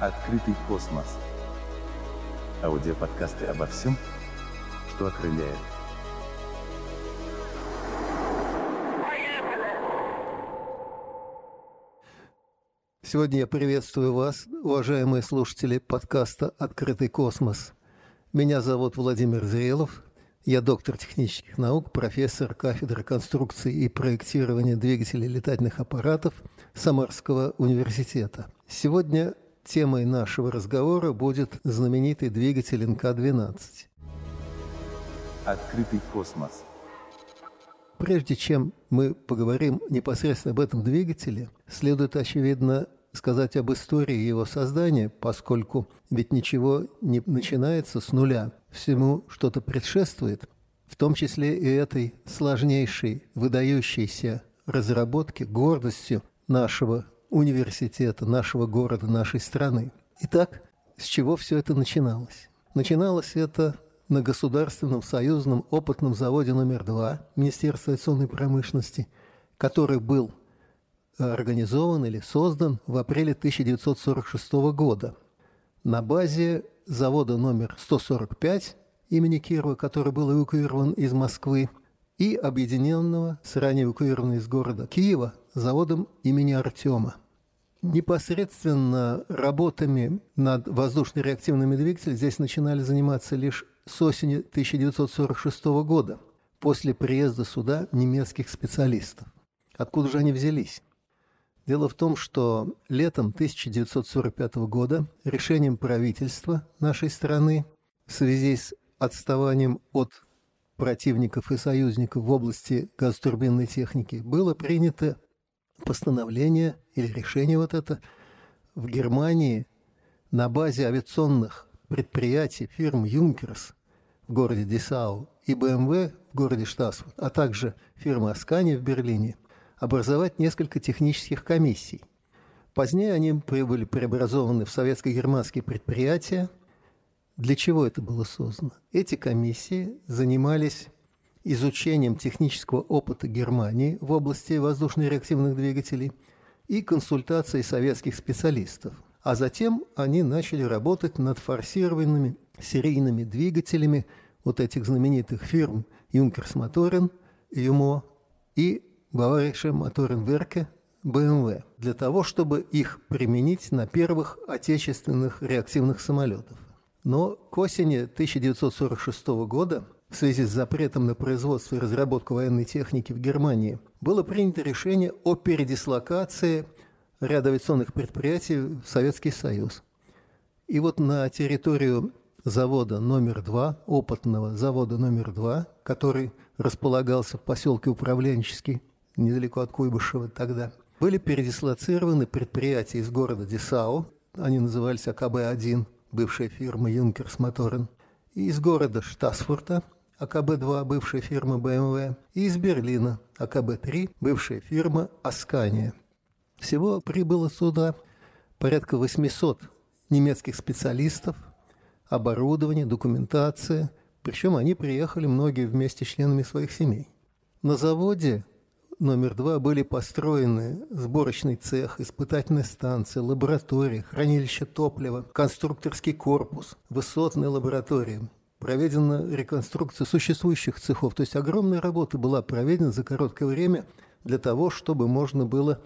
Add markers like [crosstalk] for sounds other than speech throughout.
Открытый космос. Аудиоподкасты обо всем, что окрыляет. Сегодня я приветствую вас, уважаемые слушатели подкаста «Открытый космос». Меня зовут Владимир Зрелов. Я доктор технических наук, профессор кафедры конструкции и проектирования двигателей летательных аппаратов Самарского университета. Сегодня темой нашего разговора будет знаменитый двигатель НК-12. Открытый космос. Прежде чем мы поговорим непосредственно об этом двигателе, следует, очевидно, сказать об истории его создания, поскольку ведь ничего не начинается с нуля. Всему что-то предшествует, в том числе и этой сложнейшей, выдающейся разработке, гордостью нашего университета, нашего города, нашей страны. Итак, с чего все это начиналось? Начиналось это на Государственном союзном опытном заводе номер два Министерства авиационной промышленности, который был организован или создан в апреле 1946 года на базе завода номер 145 имени Кирова, который был эвакуирован из Москвы, и объединенного с ранее эвакуированным из города Киева заводом имени Артема. Непосредственно работами над воздушно-реактивными двигателями здесь начинали заниматься лишь с осени 1946 года, после приезда сюда немецких специалистов. Откуда же они взялись? Дело в том, что летом 1945 года решением правительства нашей страны в связи с отставанием от противников и союзников в области газотурбинной техники было принято постановление или решение вот это в Германии на базе авиационных предприятий фирм «Юнкерс» в городе Десау и БМВ в городе Штасфорд, а также фирмы «Аскани» в Берлине – образовать несколько технических комиссий. Позднее они были преобразованы в советско-германские предприятия. Для чего это было создано? Эти комиссии занимались изучением технического опыта Германии в области воздушно-реактивных двигателей и консультацией советских специалистов. А затем они начали работать над форсированными серийными двигателями вот этих знаменитых фирм Юнкерс Моторен, ЮМО и Бавария Моторенверке БМВ для того, чтобы их применить на первых отечественных реактивных самолетов. Но к осени 1946 года в связи с запретом на производство и разработку военной техники в Германии было принято решение о передислокации ряда авиационных предприятий в Советский Союз. И вот на территорию завода номер два, опытного завода номер два, который располагался в поселке Управленческий, недалеко от Куйбышева тогда, были передислоцированы предприятия из города Десау, они назывались АКБ-1, бывшая фирма Юнкерс Моторен, из города Штасфурта, АКБ-2, бывшая фирма БМВ, и из Берлина, АКБ-3, бывшая фирма Аскания. Всего прибыло сюда порядка 800 немецких специалистов, оборудование, документация, причем они приехали многие вместе с членами своих семей. На заводе номер два были построены сборочный цех, испытательная станция, лаборатория, хранилище топлива, конструкторский корпус, высотная лаборатория. Проведена реконструкция существующих цехов. То есть огромная работа была проведена за короткое время для того, чтобы можно было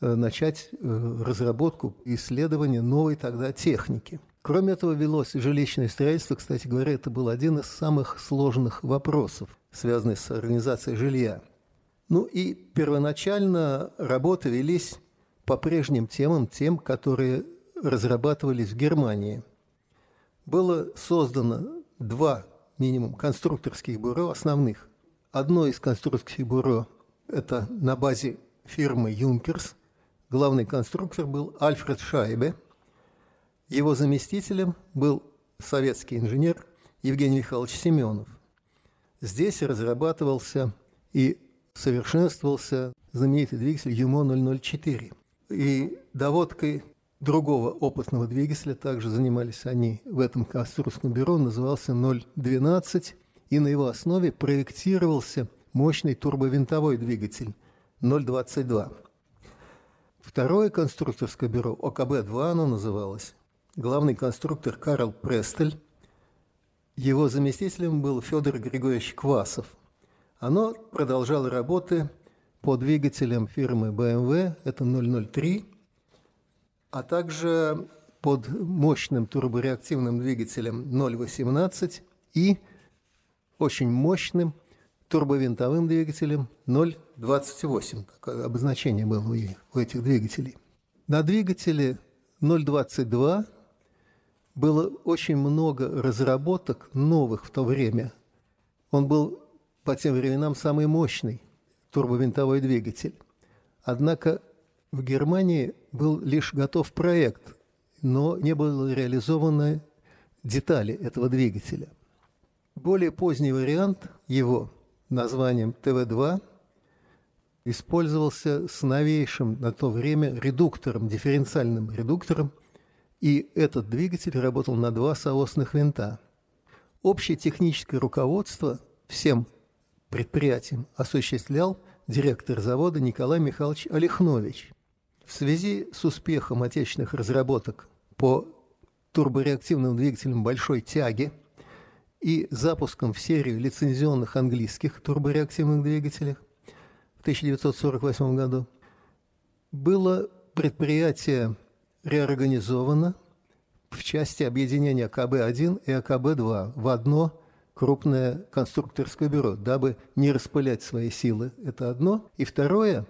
э, начать э, разработку и исследование новой тогда техники. Кроме этого, велось жилищное строительство. Кстати говоря, это был один из самых сложных вопросов, связанных с организацией жилья. Ну и первоначально работы велись по прежним темам, тем, которые разрабатывались в Германии. Было создано два минимум конструкторских бюро основных. Одно из конструкторских бюро – это на базе фирмы «Юнкерс». Главный конструктор был Альфред Шайбе. Его заместителем был советский инженер Евгений Михайлович Семенов. Здесь разрабатывался и совершенствовался знаменитый двигатель ЮМО-004. И доводкой другого опытного двигателя, также занимались они в этом конструкторском бюро, назывался 012, и на его основе проектировался мощный турбовинтовой двигатель 022. Второе конструкторское бюро, ОКБ-2 оно называлось, главный конструктор Карл Престель. Его заместителем был Федор Григорьевич Квасов. Оно продолжало работы по двигателям фирмы BMW, это 003, а также под мощным турбореактивным двигателем 018 и очень мощным турбовинтовым двигателем 0,28. Такое обозначение было у этих двигателей. На двигателе 0,22 было очень много разработок новых в то время. Он был по тем временам самый мощный турбовинтовой двигатель. Однако в Германии был лишь готов проект, но не было реализованы детали этого двигателя. Более поздний вариант его названием ТВ-2 использовался с новейшим на то время редуктором, дифференциальным редуктором, и этот двигатель работал на два соосных винта. Общее техническое руководство всем предприятием осуществлял директор завода Николай Михайлович Олехнович. В связи с успехом отечественных разработок по турбореактивным двигателям большой тяги – и запуском в серию лицензионных английских турбореактивных двигателей в 1948 году было предприятие реорганизовано в части объединения АКБ-1 и АКБ-2 в одно крупное конструкторское бюро, дабы не распылять свои силы. Это одно. И второе,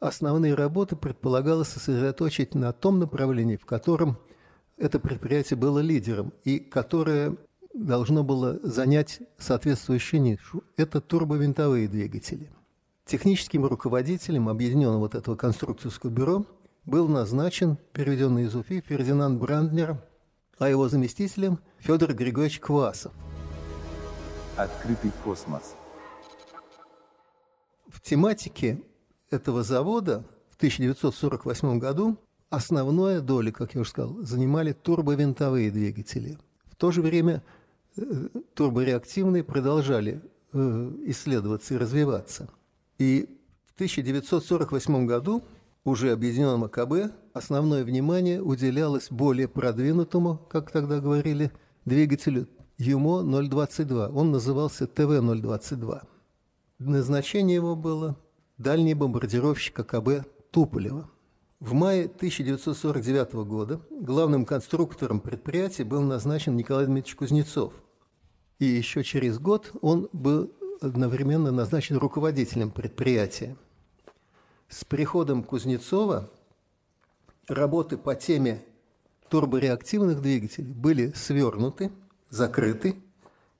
основные работы предполагалось сосредоточить на том направлении, в котором это предприятие было лидером и которое должно было занять соответствующую нишу. Это турбовинтовые двигатели. Техническим руководителем объединенного вот этого конструкторского бюро был назначен переведенный из Уфи Фердинанд Бранднер, а его заместителем Федор Григорьевич Квасов. Открытый космос. В тематике этого завода в 1948 году основная доля, как я уже сказал, занимали турбовинтовые двигатели. В то же время турбореактивные продолжали э, исследоваться и развиваться. И в 1948 году уже объединенном АКБ основное внимание уделялось более продвинутому, как тогда говорили, двигателю ЮМО-022. Он назывался ТВ-022. Назначение его было дальний бомбардировщик АКБ Туполева. В мае 1949 года главным конструктором предприятия был назначен Николай Дмитриевич Кузнецов – и еще через год он был одновременно назначен руководителем предприятия. С приходом Кузнецова работы по теме турбореактивных двигателей были свернуты, закрыты,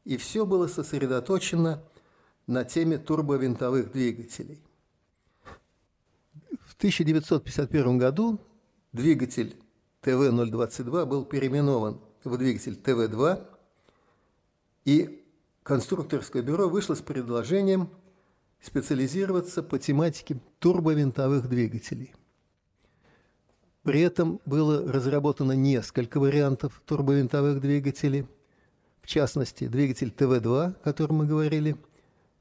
и все было сосредоточено на теме турбовинтовых двигателей. В 1951 году двигатель ТВ-022 был переименован в двигатель ТВ-2 и конструкторское бюро вышло с предложением специализироваться по тематике турбовинтовых двигателей. При этом было разработано несколько вариантов турбовинтовых двигателей, в частности, двигатель ТВ-2, о котором мы говорили,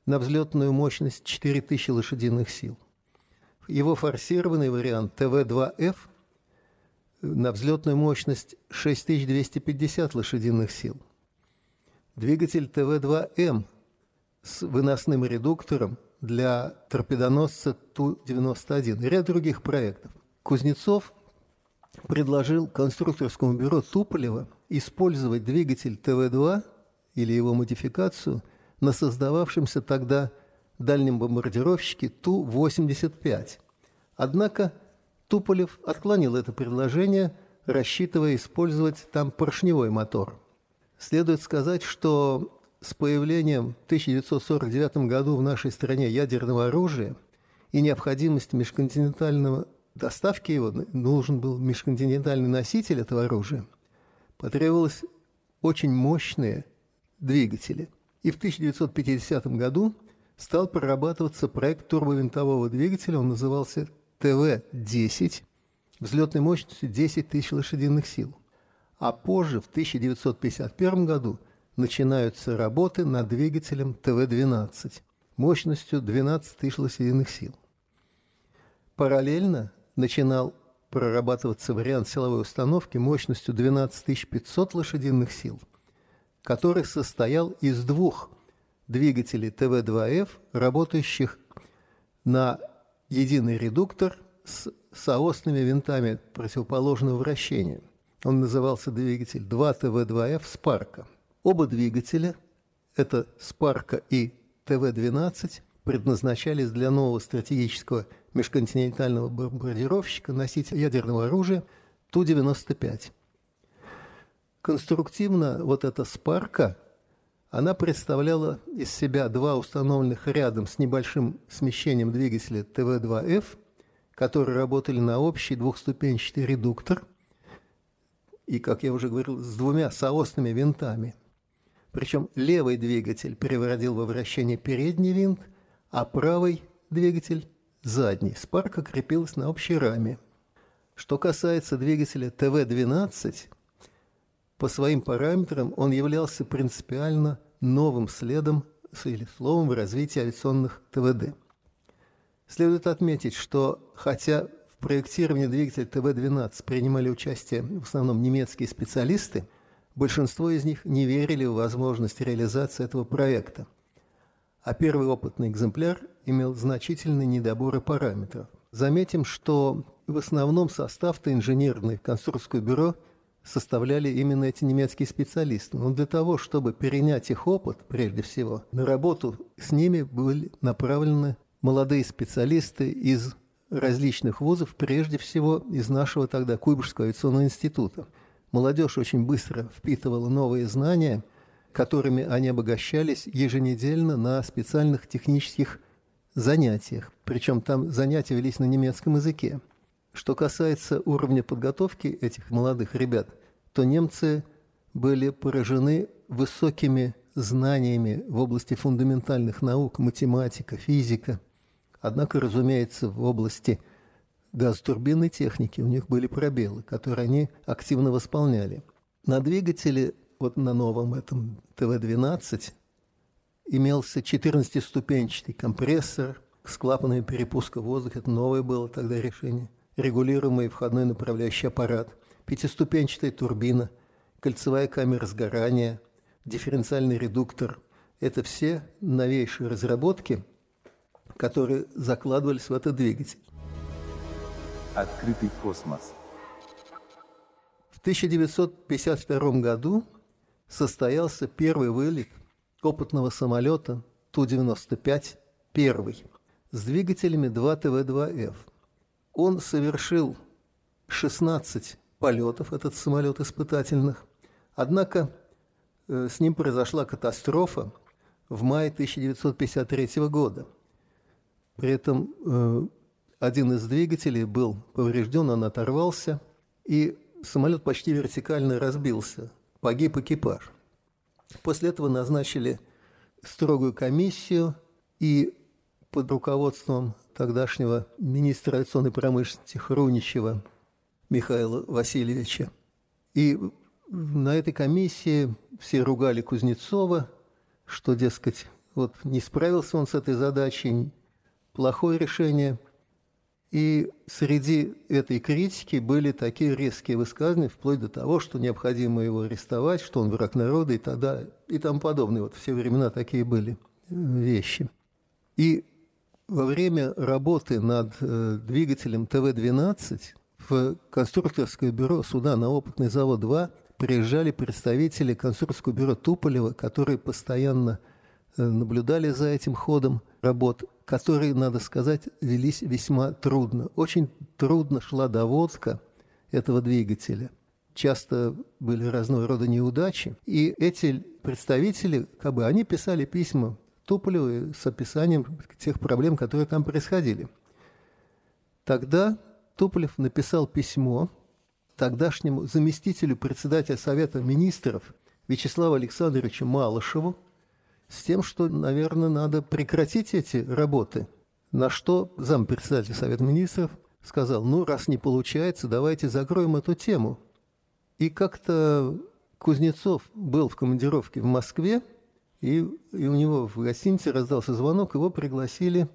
на взлетную мощность 4000 лошадиных сил. Его форсированный вариант ТВ-2Ф на взлетную мощность 6250 лошадиных сил двигатель ТВ-2М с выносным редуктором для торпедоносца Ту-91 и ряд других проектов. Кузнецов предложил конструкторскому бюро Туполева использовать двигатель ТВ-2 или его модификацию на создававшемся тогда дальнем бомбардировщике Ту-85. Однако Туполев отклонил это предложение, рассчитывая использовать там поршневой мотор – Следует сказать, что с появлением в 1949 году в нашей стране ядерного оружия и необходимость межконтинентального доставки его, нужен был межконтинентальный носитель этого оружия, потребовалось очень мощные двигатели. И в 1950 году стал прорабатываться проект турбовинтового двигателя, он назывался ТВ-10, взлетной мощностью 10 тысяч лошадиных сил – а позже, в 1951 году, начинаются работы над двигателем ТВ-12 мощностью 12 тысяч лошадиных сил. Параллельно начинал прорабатываться вариант силовой установки мощностью 12 500 лошадиных сил, который состоял из двух двигателей ТВ-2Ф, работающих на единый редуктор с соосными винтами противоположного вращения. Он назывался двигатель 2ТВ-2Ф «Спарка». Оба двигателя, это «Спарка» и ТВ-12, предназначались для нового стратегического межконтинентального бомбардировщика носителя ядерного оружия Ту-95. Конструктивно вот эта «Спарка» она представляла из себя два установленных рядом с небольшим смещением двигателя ТВ-2Ф, которые работали на общий двухступенчатый редуктор и, как я уже говорил, с двумя соосными винтами. Причем левый двигатель переводил во вращение передний винт, а правый двигатель – задний. Спарка крепилась на общей раме. Что касается двигателя ТВ-12, по своим параметрам он являлся принципиально новым следом или словом в развитии авиационных ТВД. Следует отметить, что хотя в проектировании двигателя ТВ-12 принимали участие в основном немецкие специалисты, большинство из них не верили в возможность реализации этого проекта. А первый опытный экземпляр имел значительные недоборы параметров. Заметим, что в основном состав-то инженерный конструкторское бюро – составляли именно эти немецкие специалисты. Но для того, чтобы перенять их опыт, прежде всего, на работу с ними были направлены молодые специалисты из различных вузов, прежде всего из нашего тогда Куйбышевского авиационного института. Молодежь очень быстро впитывала новые знания, которыми они обогащались еженедельно на специальных технических занятиях. Причем там занятия велись на немецком языке. Что касается уровня подготовки этих молодых ребят, то немцы были поражены высокими знаниями в области фундаментальных наук, математика, физика. Однако, разумеется, в области газотурбинной техники у них были пробелы, которые они активно восполняли. На двигателе, вот на новом этом ТВ-12, имелся 14-ступенчатый компрессор с клапанами перепуска воздуха. Это новое было тогда решение регулируемый входной направляющий аппарат, пятиступенчатая турбина, кольцевая камера сгорания, дифференциальный редуктор – это все новейшие разработки, которые закладывались в этот двигатель. Открытый космос. В 1952 году состоялся первый вылет опытного самолета Ту-95, первый, с двигателями 2ТВ-2Ф – он совершил 16 полетов, этот самолет испытательных. Однако э, с ним произошла катастрофа в мае 1953 года. При этом э, один из двигателей был поврежден, он оторвался, и самолет почти вертикально разбился. Погиб экипаж. После этого назначили строгую комиссию, и под руководством тогдашнего министра авиационной промышленности Хруничева Михаила Васильевича. И на этой комиссии все ругали Кузнецова, что, дескать, вот не справился он с этой задачей, плохое решение. И среди этой критики были такие резкие высказывания, вплоть до того, что необходимо его арестовать, что он враг народа и тогда и тому подобное. Вот все времена такие были вещи. И во время работы над э, двигателем ТВ-12 в конструкторское бюро суда на опытный завод 2 приезжали представители конструкторского бюро Туполева, которые постоянно э, наблюдали за этим ходом работ, которые, надо сказать, велись весьма трудно. Очень трудно шла доводка этого двигателя. Часто были разного рода неудачи. И эти представители, как бы, они писали письма Туполеву с описанием тех проблем, которые там происходили. Тогда Туполев написал письмо тогдашнему заместителю председателя Совета министров Вячеславу Александровичу Малышеву с тем, что, наверное, надо прекратить эти работы. На что зампредседатель Совета министров сказал, ну, раз не получается, давайте закроем эту тему. И как-то Кузнецов был в командировке в Москве, и, и у него в гостинице раздался звонок, его пригласили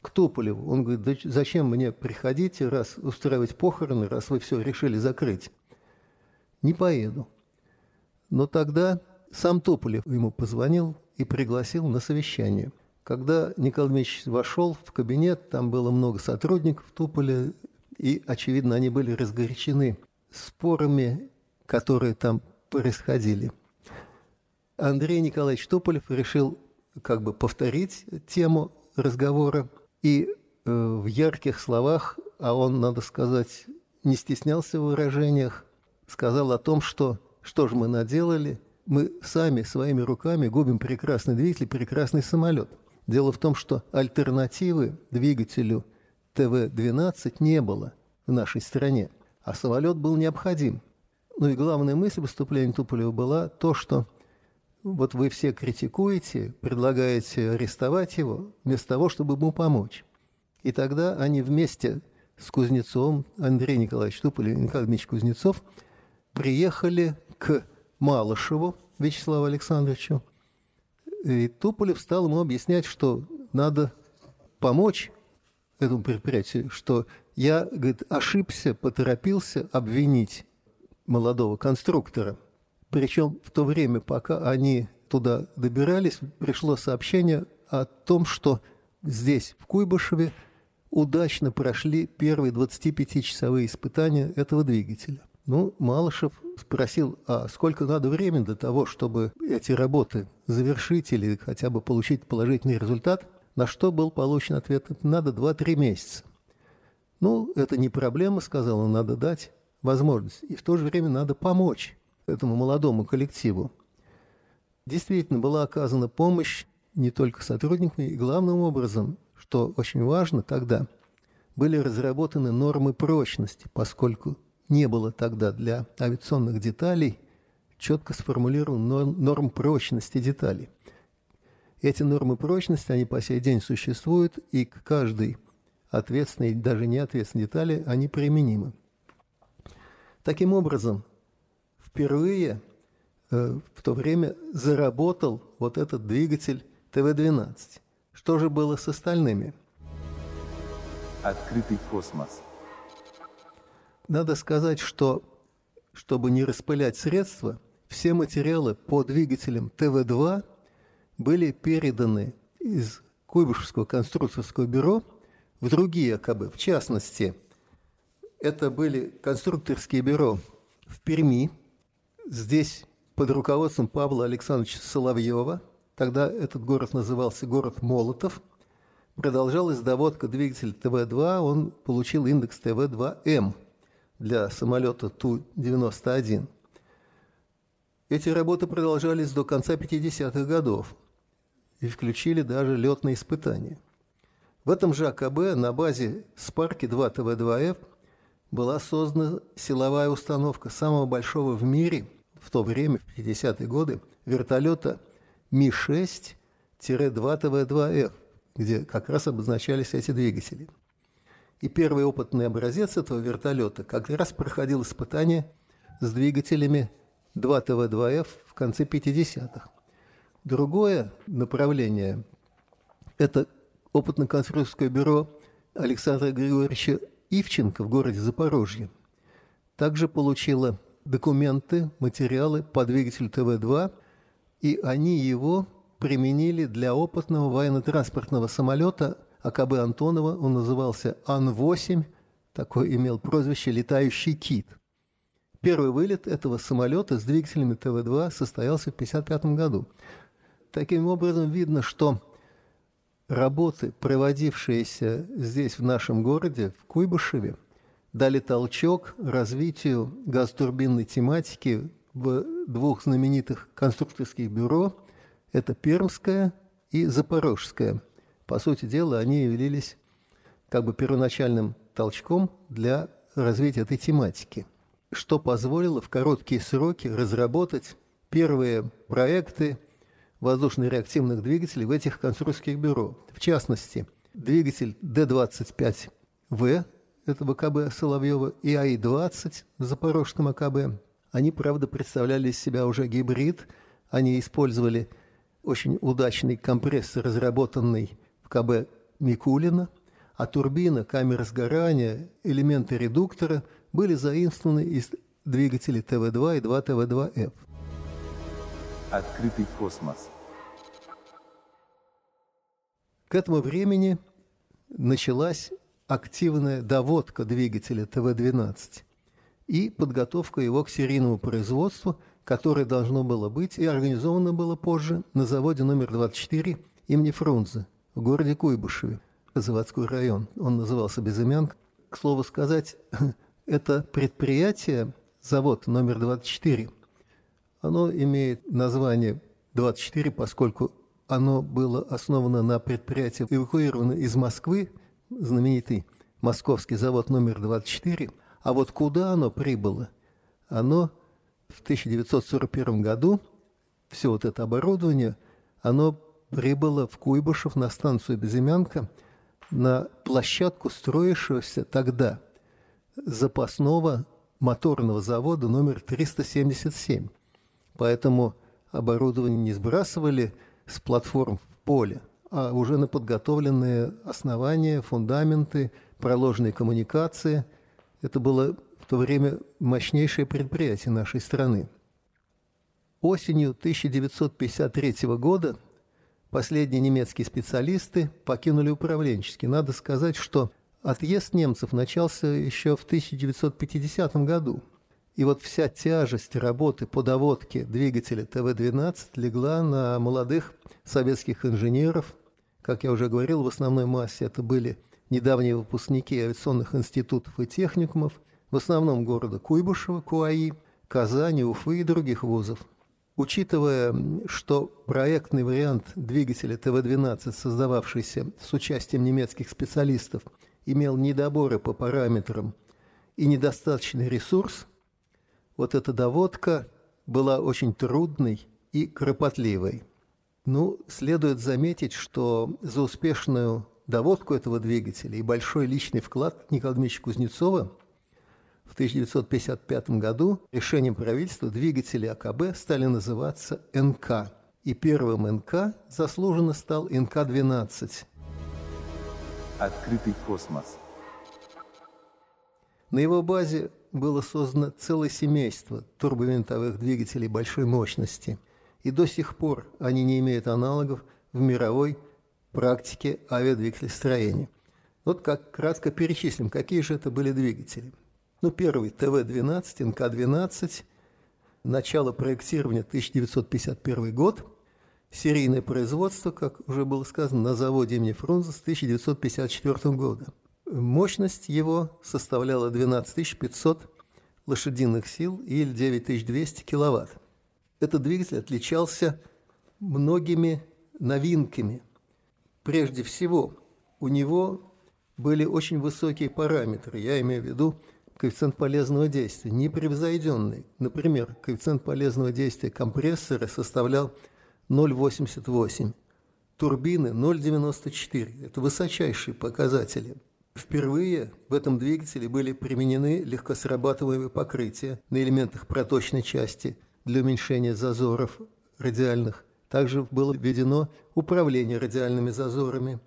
к Туполеву. Он говорит, да зачем мне приходить, раз устраивать похороны, раз вы все решили закрыть? Не поеду. Но тогда сам Туполев ему позвонил и пригласил на совещание. Когда Николай вошел в кабинет, там было много сотрудников в Туполе, и, очевидно, они были разгорячены спорами, которые там происходили. Андрей Николаевич Туполев решил как бы повторить тему разговора и э, в ярких словах, а он, надо сказать, не стеснялся в выражениях, сказал о том, что что же мы наделали, мы сами своими руками губим прекрасный двигатель, прекрасный самолет. Дело в том, что альтернативы двигателю ТВ-12 не было в нашей стране, а самолет был необходим. Ну и главная мысль выступления Туполева была то, что вот вы все критикуете, предлагаете арестовать его, вместо того, чтобы ему помочь. И тогда они вместе с Кузнецовым, Андрей Николаевич Туполев и Николай Дмитриевич Кузнецов, приехали к Малышеву Вячеславу Александровичу. И Туполев стал ему объяснять, что надо помочь этому предприятию, что я, говорит, ошибся, поторопился обвинить молодого конструктора – причем в то время, пока они туда добирались, пришло сообщение о том, что здесь, в Куйбышеве, удачно прошли первые 25-часовые испытания этого двигателя. Ну, Малышев спросил, а сколько надо времени для того, чтобы эти работы завершить или хотя бы получить положительный результат, на что был получен ответ, надо 2-3 месяца. Ну, это не проблема, сказал он, надо дать возможность. И в то же время надо помочь этому молодому коллективу. Действительно была оказана помощь не только сотрудникам, и главным образом, что очень важно тогда, были разработаны нормы прочности, поскольку не было тогда для авиационных деталей четко сформулирован норм, прочности деталей. Эти нормы прочности, они по сей день существуют, и к каждой ответственной, даже неответственной детали они применимы. Таким образом, впервые э, в то время заработал вот этот двигатель ТВ-12. Что же было с остальными? Открытый космос. Надо сказать, что чтобы не распылять средства, все материалы по двигателям ТВ-2 были переданы из Куйбышевского конструкторского бюро в другие АКБ. В частности, это были конструкторские бюро в Перми, здесь под руководством Павла Александровича Соловьева, тогда этот город назывался город Молотов, продолжалась доводка двигателя ТВ-2, он получил индекс ТВ-2М для самолета Ту-91. Эти работы продолжались до конца 50-х годов и включили даже летные испытания. В этом же АКБ на базе Спарки 2 ТВ-2Ф была создана силовая установка самого большого в мире – в то время, в 50-е годы, вертолета Ми-6-2ТВ-2Ф, где как раз обозначались эти двигатели. И первый опытный образец этого вертолета как раз проходил испытание с двигателями 2ТВ-2Ф в конце 50-х. Другое направление – это опытно-конструкторское бюро Александра Григорьевича Ивченко в городе Запорожье. Также получило документы, материалы по двигателю ТВ-2, и они его применили для опытного военно-транспортного самолета АКБ Антонова. Он назывался Ан-8, такой имел прозвище «Летающий кит». Первый вылет этого самолета с двигателями ТВ-2 состоялся в 1955 году. Таким образом, видно, что работы, проводившиеся здесь, в нашем городе, в Куйбышеве, дали толчок развитию газотурбинной тематики в двух знаменитых конструкторских бюро. Это Пермское и Запорожское. По сути дела, они явились как бы первоначальным толчком для развития этой тематики, что позволило в короткие сроки разработать первые проекты воздушно-реактивных двигателей в этих конструкторских бюро. В частности, двигатель D-25В это ВКБ Соловьева, и АИ-20 в Запорожском АКБ. Они, правда, представляли из себя уже гибрид. Они использовали очень удачный компрессор, разработанный КБ Микулина – а турбина, камера сгорания, элементы редуктора были заимствованы из двигателей ТВ-2 и 2ТВ-2F. Открытый космос. К этому времени началась активная доводка двигателя ТВ-12 и подготовка его к серийному производству, которое должно было быть и организовано было позже на заводе номер 24 имени Фрунзе в городе Куйбышеве, заводской район. Он назывался Безымянка. К слову сказать, [laughs] это предприятие, завод номер 24, оно имеет название 24, поскольку оно было основано на предприятии, эвакуировано из Москвы, знаменитый московский завод номер 24. А вот куда оно прибыло? Оно в 1941 году, все вот это оборудование, оно прибыло в Куйбышев на станцию Безымянка на площадку строившегося тогда запасного моторного завода номер 377. Поэтому оборудование не сбрасывали с платформ в поле, а уже на подготовленные основания, фундаменты, проложенные коммуникации. Это было в то время мощнейшее предприятие нашей страны. Осенью 1953 года последние немецкие специалисты покинули управленческий. Надо сказать, что отъезд немцев начался еще в 1950 году. И вот вся тяжесть работы по доводке двигателя ТВ-12 легла на молодых советских инженеров. Как я уже говорил, в основной массе это были недавние выпускники авиационных институтов и техникумов, в основном города Куйбышева, Куаи, Казани, Уфы и других вузов. Учитывая, что проектный вариант двигателя ТВ-12, создававшийся с участием немецких специалистов, имел недоборы по параметрам и недостаточный ресурс, вот эта доводка была очень трудной и кропотливой. Ну, следует заметить, что за успешную доводку этого двигателя и большой личный вклад Николая Дмитриевича Кузнецова в 1955 году решением правительства двигатели АКБ стали называться НК. И первым НК заслуженно стал НК-12. Открытый космос. На его базе было создано целое семейство турбовинтовых двигателей большой мощности, и до сих пор они не имеют аналогов в мировой практике авиадвигателестроения. Вот как кратко перечислим, какие же это были двигатели. Ну, первый ТВ-12, НК-12, начало проектирования 1951 год, серийное производство, как уже было сказано, на заводе имени Фрунзе с 1954 года – Мощность его составляла 12 500 лошадиных сил или 9200 киловатт. Этот двигатель отличался многими новинками. Прежде всего, у него были очень высокие параметры, я имею в виду коэффициент полезного действия, непревзойденный. Например, коэффициент полезного действия компрессора составлял 0,88, турбины 0,94. Это высочайшие показатели – Впервые в этом двигателе были применены легкосрабатываемые покрытия на элементах проточной части для уменьшения зазоров радиальных. Также было введено управление радиальными зазорами.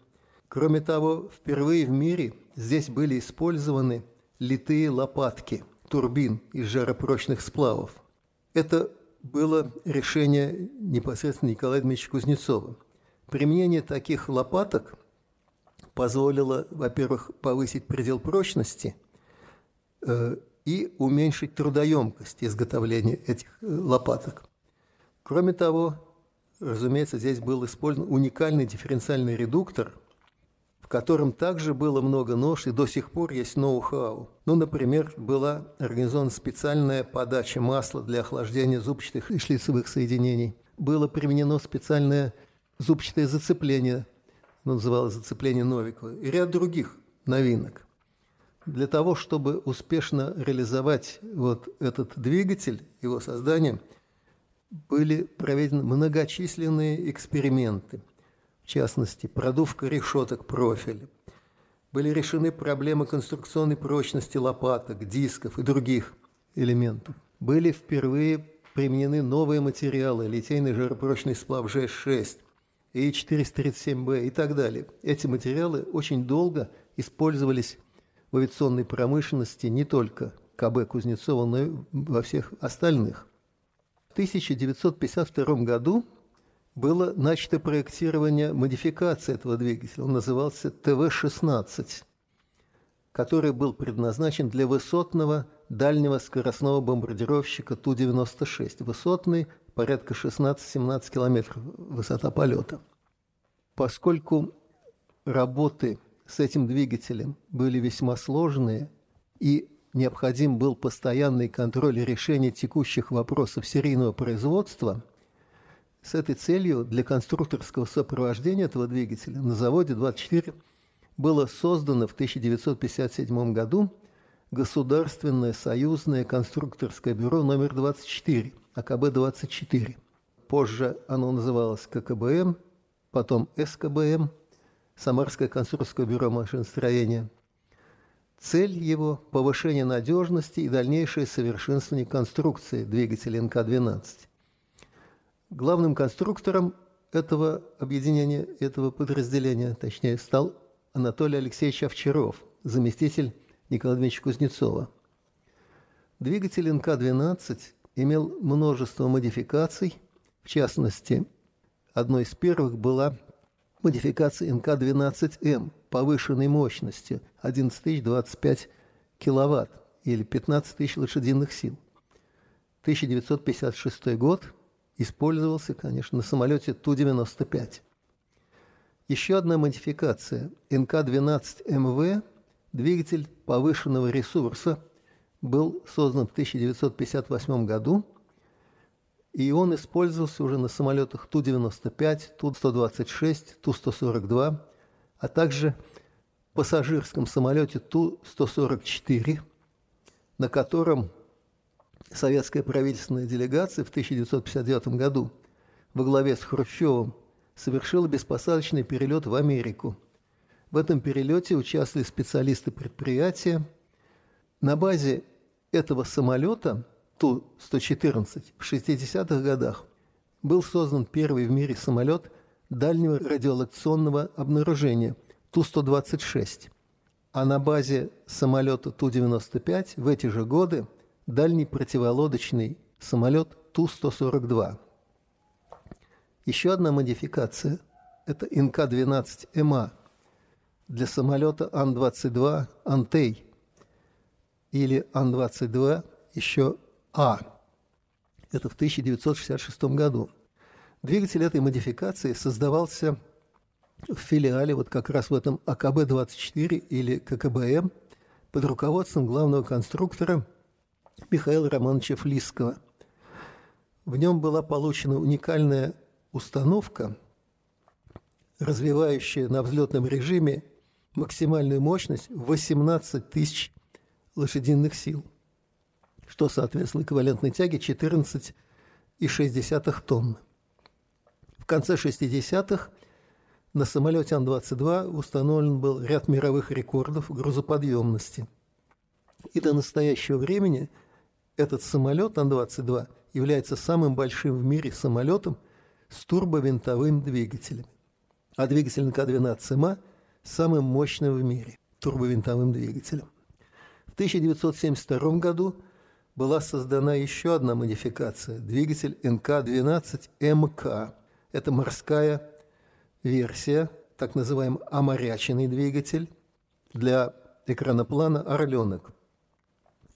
Кроме того, впервые в мире здесь были использованы литые лопатки турбин из жаропрочных сплавов. Это было решение непосредственно Николая Дмитриевича Кузнецова. Применение таких лопаток позволило, во-первых, повысить предел прочности э, и уменьшить трудоемкость изготовления этих э, лопаток. Кроме того, разумеется, здесь был использован уникальный дифференциальный редуктор, котором также было много нож, и до сих пор есть ноу-хау. Ну, например, была организована специальная подача масла для охлаждения зубчатых и шлицевых соединений. Было применено специальное зубчатое зацепление называлось «Зацепление Новикова», и ряд других новинок. Для того, чтобы успешно реализовать вот этот двигатель, его создание, были проведены многочисленные эксперименты, в частности, продувка решеток профиля. Были решены проблемы конструкционной прочности лопаток, дисков и других элементов. Были впервые применены новые материалы, литейный жаропрочный сплав G6, и 437Б и так далее. Эти материалы очень долго использовались в авиационной промышленности не только КБ Кузнецова, но и во всех остальных. В 1952 году было начато проектирование модификации этого двигателя. Он назывался ТВ-16, который был предназначен для высотного дальнего скоростного бомбардировщика Ту-96. Высотный, порядка 16-17 километров высота полета. Поскольку работы с этим двигателем были весьма сложные и необходим был постоянный контроль и решение текущих вопросов серийного производства, с этой целью для конструкторского сопровождения этого двигателя на заводе 24 было создано в 1957 году Государственное союзное конструкторское бюро номер 24, АКБ-24. Позже оно называлось ККБМ, потом СКБМ, Самарское конструкторское бюро машиностроения. Цель его – повышение надежности и дальнейшее совершенствование конструкции двигателя НК-12. Главным конструктором этого объединения, этого подразделения, точнее, стал Анатолий Алексеевич Овчаров, заместитель Николая Дмитриевича Кузнецова. Двигатель НК-12 имел множество модификаций, в частности, одной из первых была модификация НК-12М повышенной мощности 11 киловатт или 15 тысяч лошадиных сил. 1956 год использовался, конечно, на самолете Ту-95. Еще одна модификация НК-12МВ Двигатель повышенного ресурса был создан в 1958 году, и он использовался уже на самолетах Ту-95, Ту-126, Ту-142, а также пассажирском самолете Ту-144, на котором советская правительственная делегация в 1959 году во главе с Хрущевым совершила беспосадочный перелет в Америку – в этом перелете участвовали специалисты предприятия. На базе этого самолета Ту-114 в 60-х годах был создан первый в мире самолет дальнего радиолокационного обнаружения Ту-126. А на базе самолета Ту-95 в эти же годы дальний противолодочный самолет Ту-142. Еще одна модификация – это НК-12МА – для самолета Ан-22 «Антей» или Ан-22 еще А. Это в 1966 году. Двигатель этой модификации создавался в филиале, вот как раз в этом АКБ-24 или ККБМ, под руководством главного конструктора Михаила Романовича Флисского. В нем была получена уникальная установка, развивающая на взлетном режиме максимальную мощность 18 тысяч лошадиных сил, что соответствует эквивалентной тяге 14,6 тонн. В конце 60-х на самолете Ан-22 установлен был ряд мировых рекордов грузоподъемности. И до настоящего времени этот самолет Ан-22 является самым большим в мире самолетом с турбовинтовым двигателем. А двигатель НК-12МА – самым мощным в мире турбовинтовым двигателем. В 1972 году была создана еще одна модификация – двигатель НК-12МК. Это морская версия, так называемый оморяченный двигатель для экраноплана «Орленок».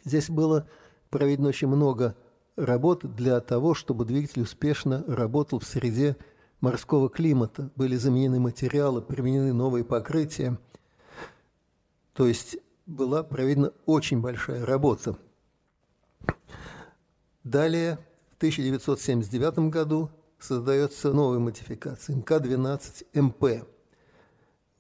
Здесь было проведено очень много работ для того, чтобы двигатель успешно работал в среде морского климата, были заменены материалы, применены новые покрытия. То есть была проведена очень большая работа. Далее, в 1979 году создается новая модификация НК-12МП.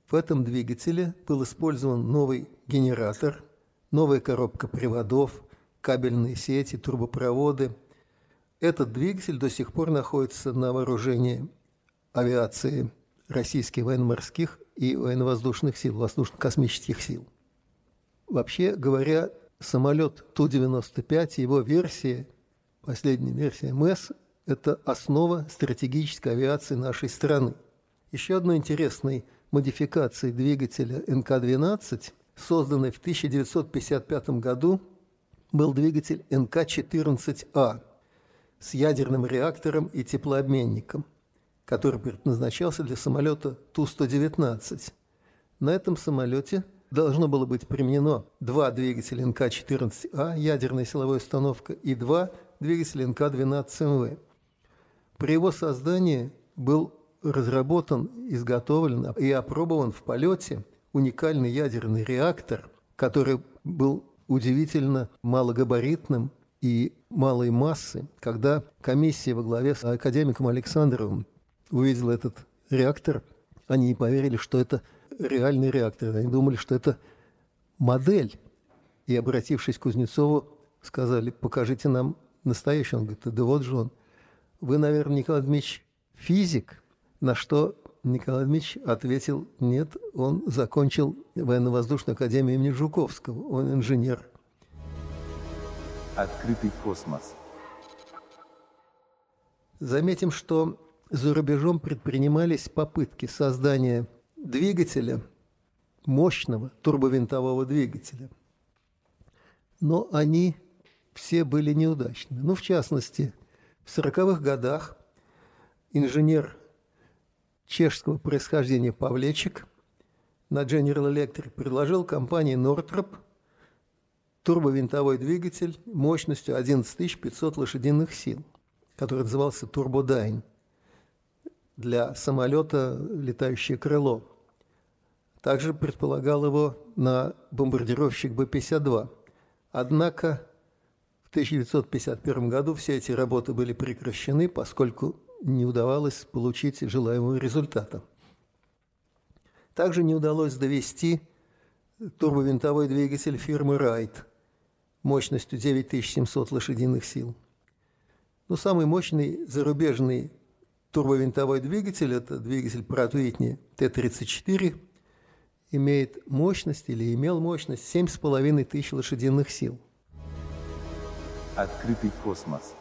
В этом двигателе был использован новый генератор, новая коробка приводов, кабельные сети, трубопроводы. Этот двигатель до сих пор находится на вооружении авиации российских военно-морских и военно-воздушных сил, воздушно-космических сил. Вообще говоря, самолет Ту-95, его версия, последняя версия МС, это основа стратегической авиации нашей страны. Еще одной интересной модификации двигателя НК-12, созданной в 1955 году, был двигатель НК-14А с ядерным реактором и теплообменником, который предназначался для самолета Ту-119. На этом самолете должно было быть применено два двигателя НК-14А, ядерная силовая установка, и два двигателя НК-12МВ. При его создании был разработан, изготовлен и опробован в полете уникальный ядерный реактор, который был удивительно малогабаритным и малой массы. Когда комиссия во главе с академиком Александровым увидела этот реактор, они не поверили, что это реальный реактор. Они думали, что это модель. И, обратившись к Кузнецову, сказали, покажите нам настоящий. Он говорит, да вот же он. Вы, наверное, Николай Дмитриевич, физик? На что Николай Дмитриевич ответил, нет, он закончил военно-воздушную академию имени Жуковского, он инженер. Открытый космос. Заметим, что за рубежом предпринимались попытки создания двигателя, мощного турбовинтового двигателя. Но они все были неудачными. Ну, в частности, в 40-х годах инженер чешского происхождения Павлечек на General Electric предложил компании Northrop турбовинтовой двигатель мощностью 11 500 лошадиных сил, который назывался Turbodyne для самолета «Летающее крыло». Также предполагал его на бомбардировщик Б-52. Однако в 1951 году все эти работы были прекращены, поскольку не удавалось получить желаемого результата. Также не удалось довести турбовинтовой двигатель фирмы Райт мощностью 9700 лошадиных сил. Но самый мощный зарубежный турбовинтовой двигатель – это двигатель Pratt Whitney Т-34, имеет мощность или имел мощность 7,5 тысяч лошадиных сил. Открытый космос.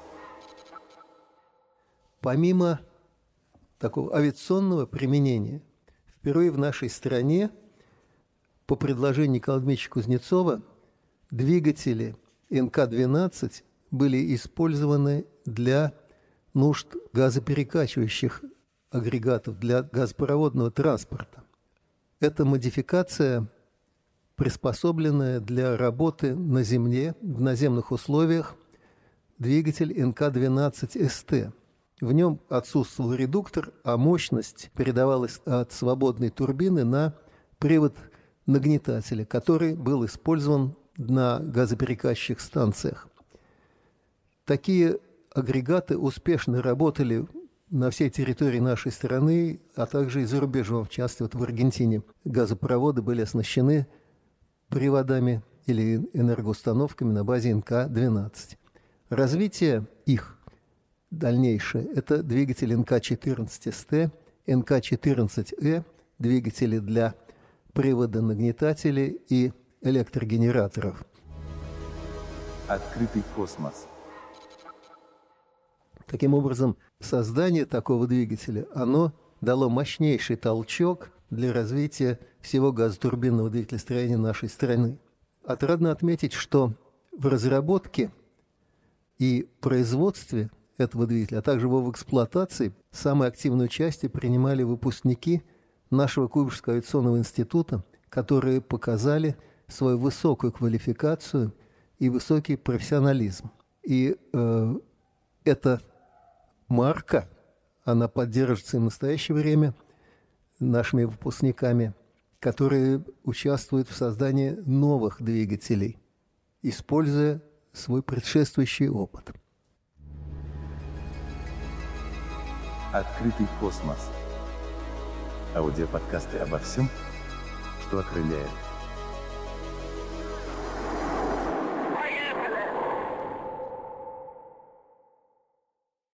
Помимо такого авиационного применения, впервые в нашей стране по предложению Николая Дмитриевича Кузнецова двигатели НК-12 были использованы для нужд газоперекачивающих агрегатов для газопроводного транспорта. Это модификация, приспособленная для работы на Земле в наземных условиях двигатель НК-12СТ. В нем отсутствовал редуктор, а мощность передавалась от свободной турбины на привод нагнетателя, который был использован на газоперекачивающих станциях. Такие агрегаты успешно работали на всей территории нашей страны, а также и за рубежом, в частности, вот в Аргентине. Газопроводы были оснащены приводами или энергоустановками на базе НК-12. Развитие их дальнейшее – это двигатели НК-14СТ, НК-14Э, двигатели для привода нагнетателей и электрогенераторов. Открытый космос. Таким образом, создание такого двигателя, оно дало мощнейший толчок для развития всего газотурбинного двигателестроения нашей страны. Отрадно отметить, что в разработке и производстве этого двигателя, а также его в эксплуатации самое активное участие принимали выпускники нашего Куйбышевского авиационного института, которые показали свою высокую квалификацию и высокий профессионализм. И э, эта марка, она поддерживается и в настоящее время нашими выпускниками, которые участвуют в создании новых двигателей, используя свой предшествующий опыт. Открытый космос. Аудиоподкасты обо всем, что окрыляет.